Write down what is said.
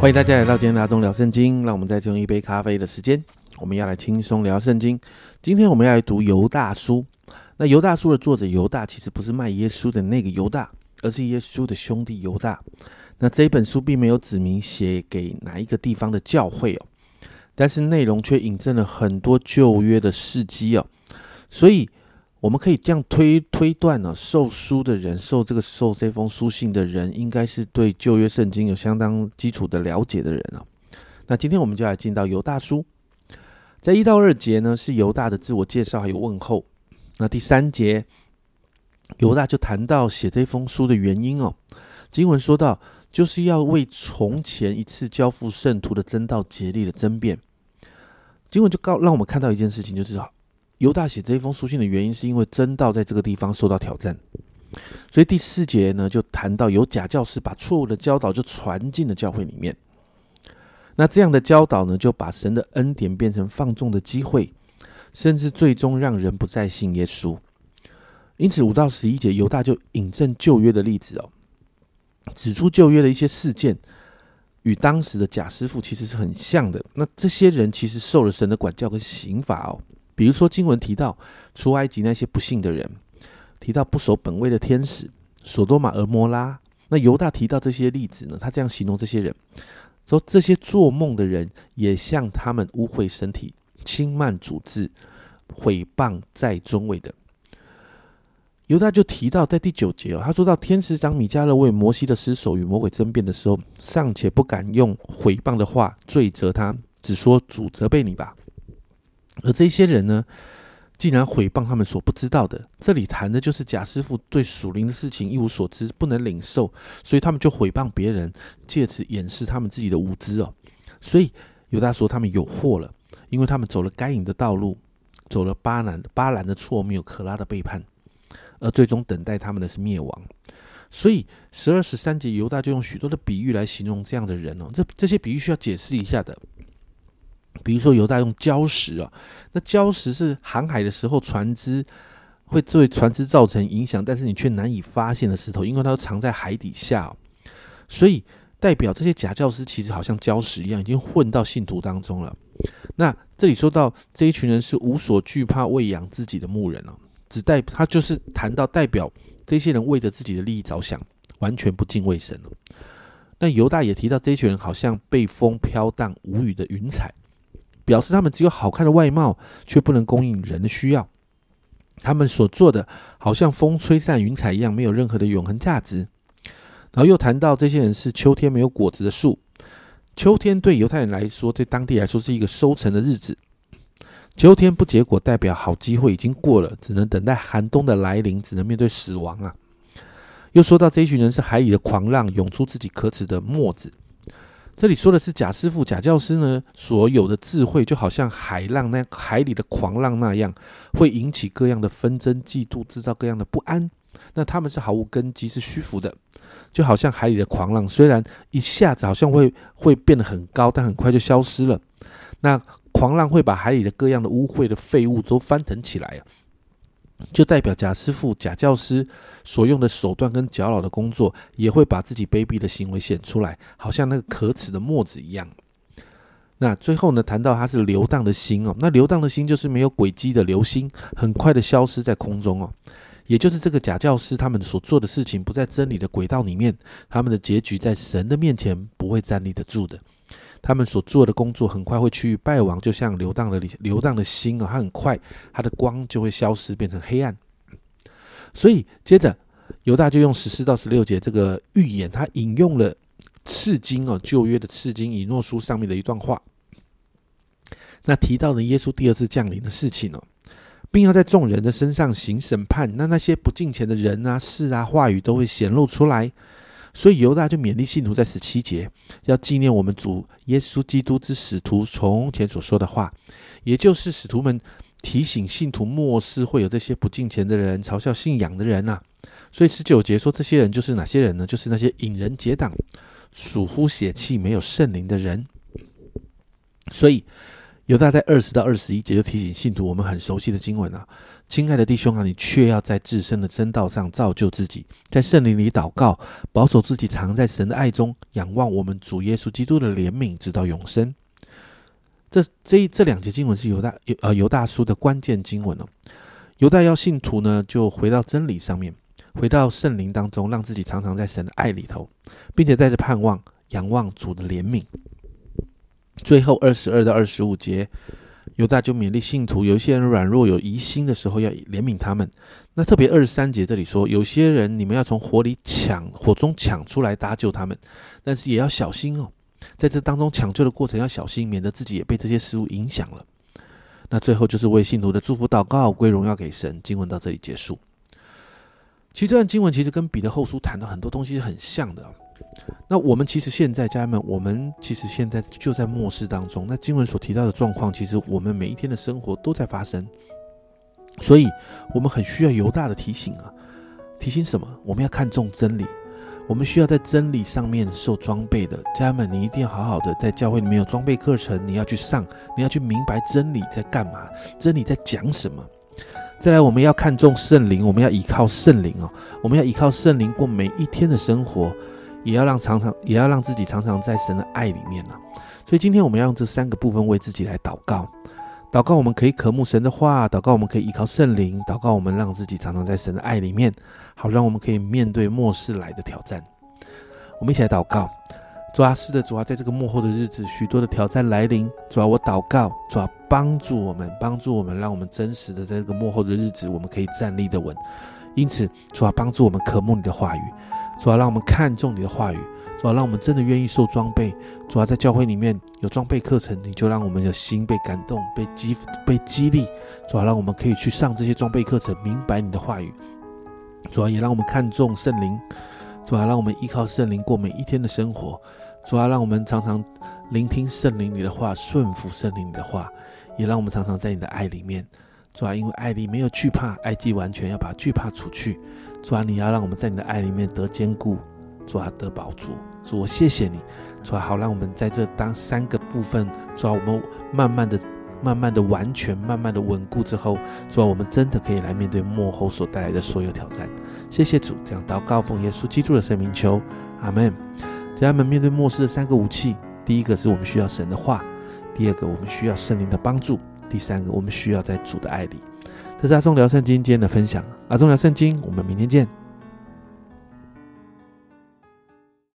欢迎大家来到今天的阿忠聊圣经。让我们再次用一杯咖啡的时间，我们要来轻松聊圣经。今天我们要来读犹大书。那犹大书的作者犹大，其实不是卖耶稣的那个犹大，而是耶稣的兄弟犹大。那这一本书并没有指明写给哪一个地方的教会哦，但是内容却引证了很多旧约的事迹哦。所以我们可以这样推推断呢，受书的人，受这个受这封书信的人，应该是对旧约圣经有相当基础的了解的人啊。那今天我们就来进到犹大书，在一到二节呢是犹大的自我介绍还有问候。那第三节犹大就谈到写这封书的原因哦。经文说到，就是要为从前一次交付圣徒的真道竭力的争辩。经文就告让我们看到一件事情，就是犹大写这一封书信的原因，是因为真道在这个地方受到挑战。所以第四节呢，就谈到有假教师把错误的教导就传进了教会里面。那这样的教导呢，就把神的恩典变成放纵的机会。甚至最终让人不再信耶稣，因此五到十一节犹大就引证旧约的例子哦，指出旧约的一些事件与当时的假师傅其实是很像的。那这些人其实受了神的管教跟刑罚哦，比如说经文提到出埃及那些不幸的人，提到不守本位的天使，索多玛、俄摩拉。那犹大提到这些例子呢，他这样形容这些人，说这些做梦的人也像他们污秽身体。轻慢主治、毁谤在中位的犹大就提到，在第九节哦，他说到天使长米迦勒为摩西的尸首与魔鬼争辩的时候，尚且不敢用毁谤的话罪责他，只说主责备你吧。而这些人呢，竟然毁谤他们所不知道的。这里谈的就是贾师傅对属灵的事情一无所知，不能领受，所以他们就毁谤别人，借此掩饰他们自己的无知哦。所以犹大说他们有祸了。因为他们走了该隐的道路，走了巴兰巴兰的错谬，可拉的背叛，而最终等待他们的是灭亡。所以十二十三节犹大就用许多的比喻来形容这样的人哦。这这些比喻需要解释一下的。比如说犹大用礁石啊，那礁石是航海的时候船只会对船只造成影响，但是你却难以发现的石头，因为它都藏在海底下，所以代表这些假教师其实好像礁石一样，已经混到信徒当中了。那这里说到这一群人是无所惧怕喂养自己的牧人哦，只代他就是谈到代表这些人为着自己的利益着想，完全不敬畏神了。那犹大也提到这一群人好像被风飘荡无语的云彩，表示他们只有好看的外貌，却不能供应人的需要。他们所做的好像风吹散云彩一样，没有任何的永恒价值。然后又谈到这些人是秋天没有果子的树。秋天对犹太人来说，对当地来说是一个收成的日子。秋天不结果，代表好机会已经过了，只能等待寒冬的来临，只能面对死亡啊！又说到这一群人是海里的狂浪，涌出自己可耻的沫子。这里说的是假师傅、假教师呢，所有的智慧就好像海浪那海里的狂浪那样，会引起各样的纷争、嫉妒，制造各样的不安。那他们是毫无根基，是虚浮的。就好像海里的狂浪，虽然一下子好像会会变得很高，但很快就消失了。那狂浪会把海里的各样的污秽的废物都翻腾起来啊，就代表假师傅、假教师所用的手段跟搅扰的工作，也会把自己卑鄙的行为显出来，好像那个可耻的墨子一样。那最后呢，谈到它是流荡的心哦，那流荡的心就是没有轨迹的流星，很快的消失在空中哦。也就是这个假教师，他们所做的事情不在真理的轨道里面，他们的结局在神的面前不会站立得住的。他们所做的工作很快会趋于败亡，就像流荡的流荡的心啊，它很快它的光就会消失，变成黑暗。所以接着犹大就用十四到十六节这个预言，他引用了赤经哦旧约的赤经以诺书上面的一段话，那提到了耶稣第二次降临的事情哦。并要在众人的身上行审判，那那些不敬虔的人啊、事啊、话语都会显露出来。所以犹大就勉励信徒在十七节要纪念我们主耶稣基督之使徒从前所说的话，也就是使徒们提醒信徒末世会有这些不敬虔的人、嘲笑信仰的人呐。所以十九节说这些人就是哪些人呢？就是那些引人结党、属乎血气、没有圣灵的人。所以。犹大在二十到二十一节就提醒信徒，我们很熟悉的经文啊，亲爱的弟兄啊，你却要在自身的真道上造就自己，在圣灵里祷告，保守自己藏在神的爱中，仰望我们主耶稣基督的怜悯，直到永生。这这这两节经文是犹大犹呃犹大书的关键经文哦。犹大要信徒呢，就回到真理上面，回到圣灵当中，让自己常常在神的爱里头，并且带着盼望，仰望主的怜悯。最后二十二到二十五节，犹大就勉励信徒，有一些人软弱有疑心的时候，要怜悯他们。那特别二十三节这里说，有些人你们要从火里抢火中抢出来搭救他们，但是也要小心哦，在这当中抢救的过程要小心，免得自己也被这些事物影响了。那最后就是为信徒的祝福祷告，归荣耀给神。经文到这里结束。其实这段经文其实跟彼得后书谈的很多东西是很像的。那我们其实现在家人们，我们其实现在就在末世当中。那经文所提到的状况，其实我们每一天的生活都在发生。所以，我们很需要犹大的提醒啊！提醒什么？我们要看重真理，我们需要在真理上面受装备的家人们，你一定要好好的在教会里面有装备课程，你要去上，你要去明白真理在干嘛，真理在讲什么。再来，我们要看重圣灵，我们要依靠圣灵哦，我们要依靠圣灵过每一天的生活。也要让常常，也要让自己常常在神的爱里面呢。所以今天我们要用这三个部分为自己来祷告。祷告，我们可以渴慕神的话；祷告，我们可以依靠圣灵；祷告，我们让自己常常在神的爱里面，好让我们可以面对末世来的挑战。我们一起来祷告：主啊，是的，主啊，在这个幕后的日子，许多的挑战来临。主啊，我祷告，主啊，帮助我们，帮助我们，让我们真实的在这个幕后的日子，我们可以站立的稳。因此，主啊，帮助我们渴慕你的话语。主要让我们看重你的话语，主要让我们真的愿意受装备。主要在教会里面有装备课程，你就让我们的心被感动、被激、被激励。主要让我们可以去上这些装备课程，明白你的话语。主要也让我们看重圣灵。主要让我们依靠圣灵过每一天的生活。主要让我们常常聆听圣灵你的话，顺服圣灵你的话，也让我们常常在你的爱里面。主要因为爱里没有惧怕，爱既完全，要把惧怕除去。主啊，你要让我们在你的爱里面得坚固，主啊得保住。主，我谢谢你，主啊好让我们在这当三个部分，主啊我们慢慢的、慢慢的完全、慢慢的稳固之后，主啊我们真的可以来面对幕后所带来的所有挑战。谢谢主，这样祷告奉耶稣基督的圣名求，阿门。家人们面对末世的三个武器，第一个是我们需要神的话，第二个我们需要圣灵的帮助，第三个我们需要在主的爱里。这是阿忠聊圣经今天的分享。阿忠聊圣经，我们明天见。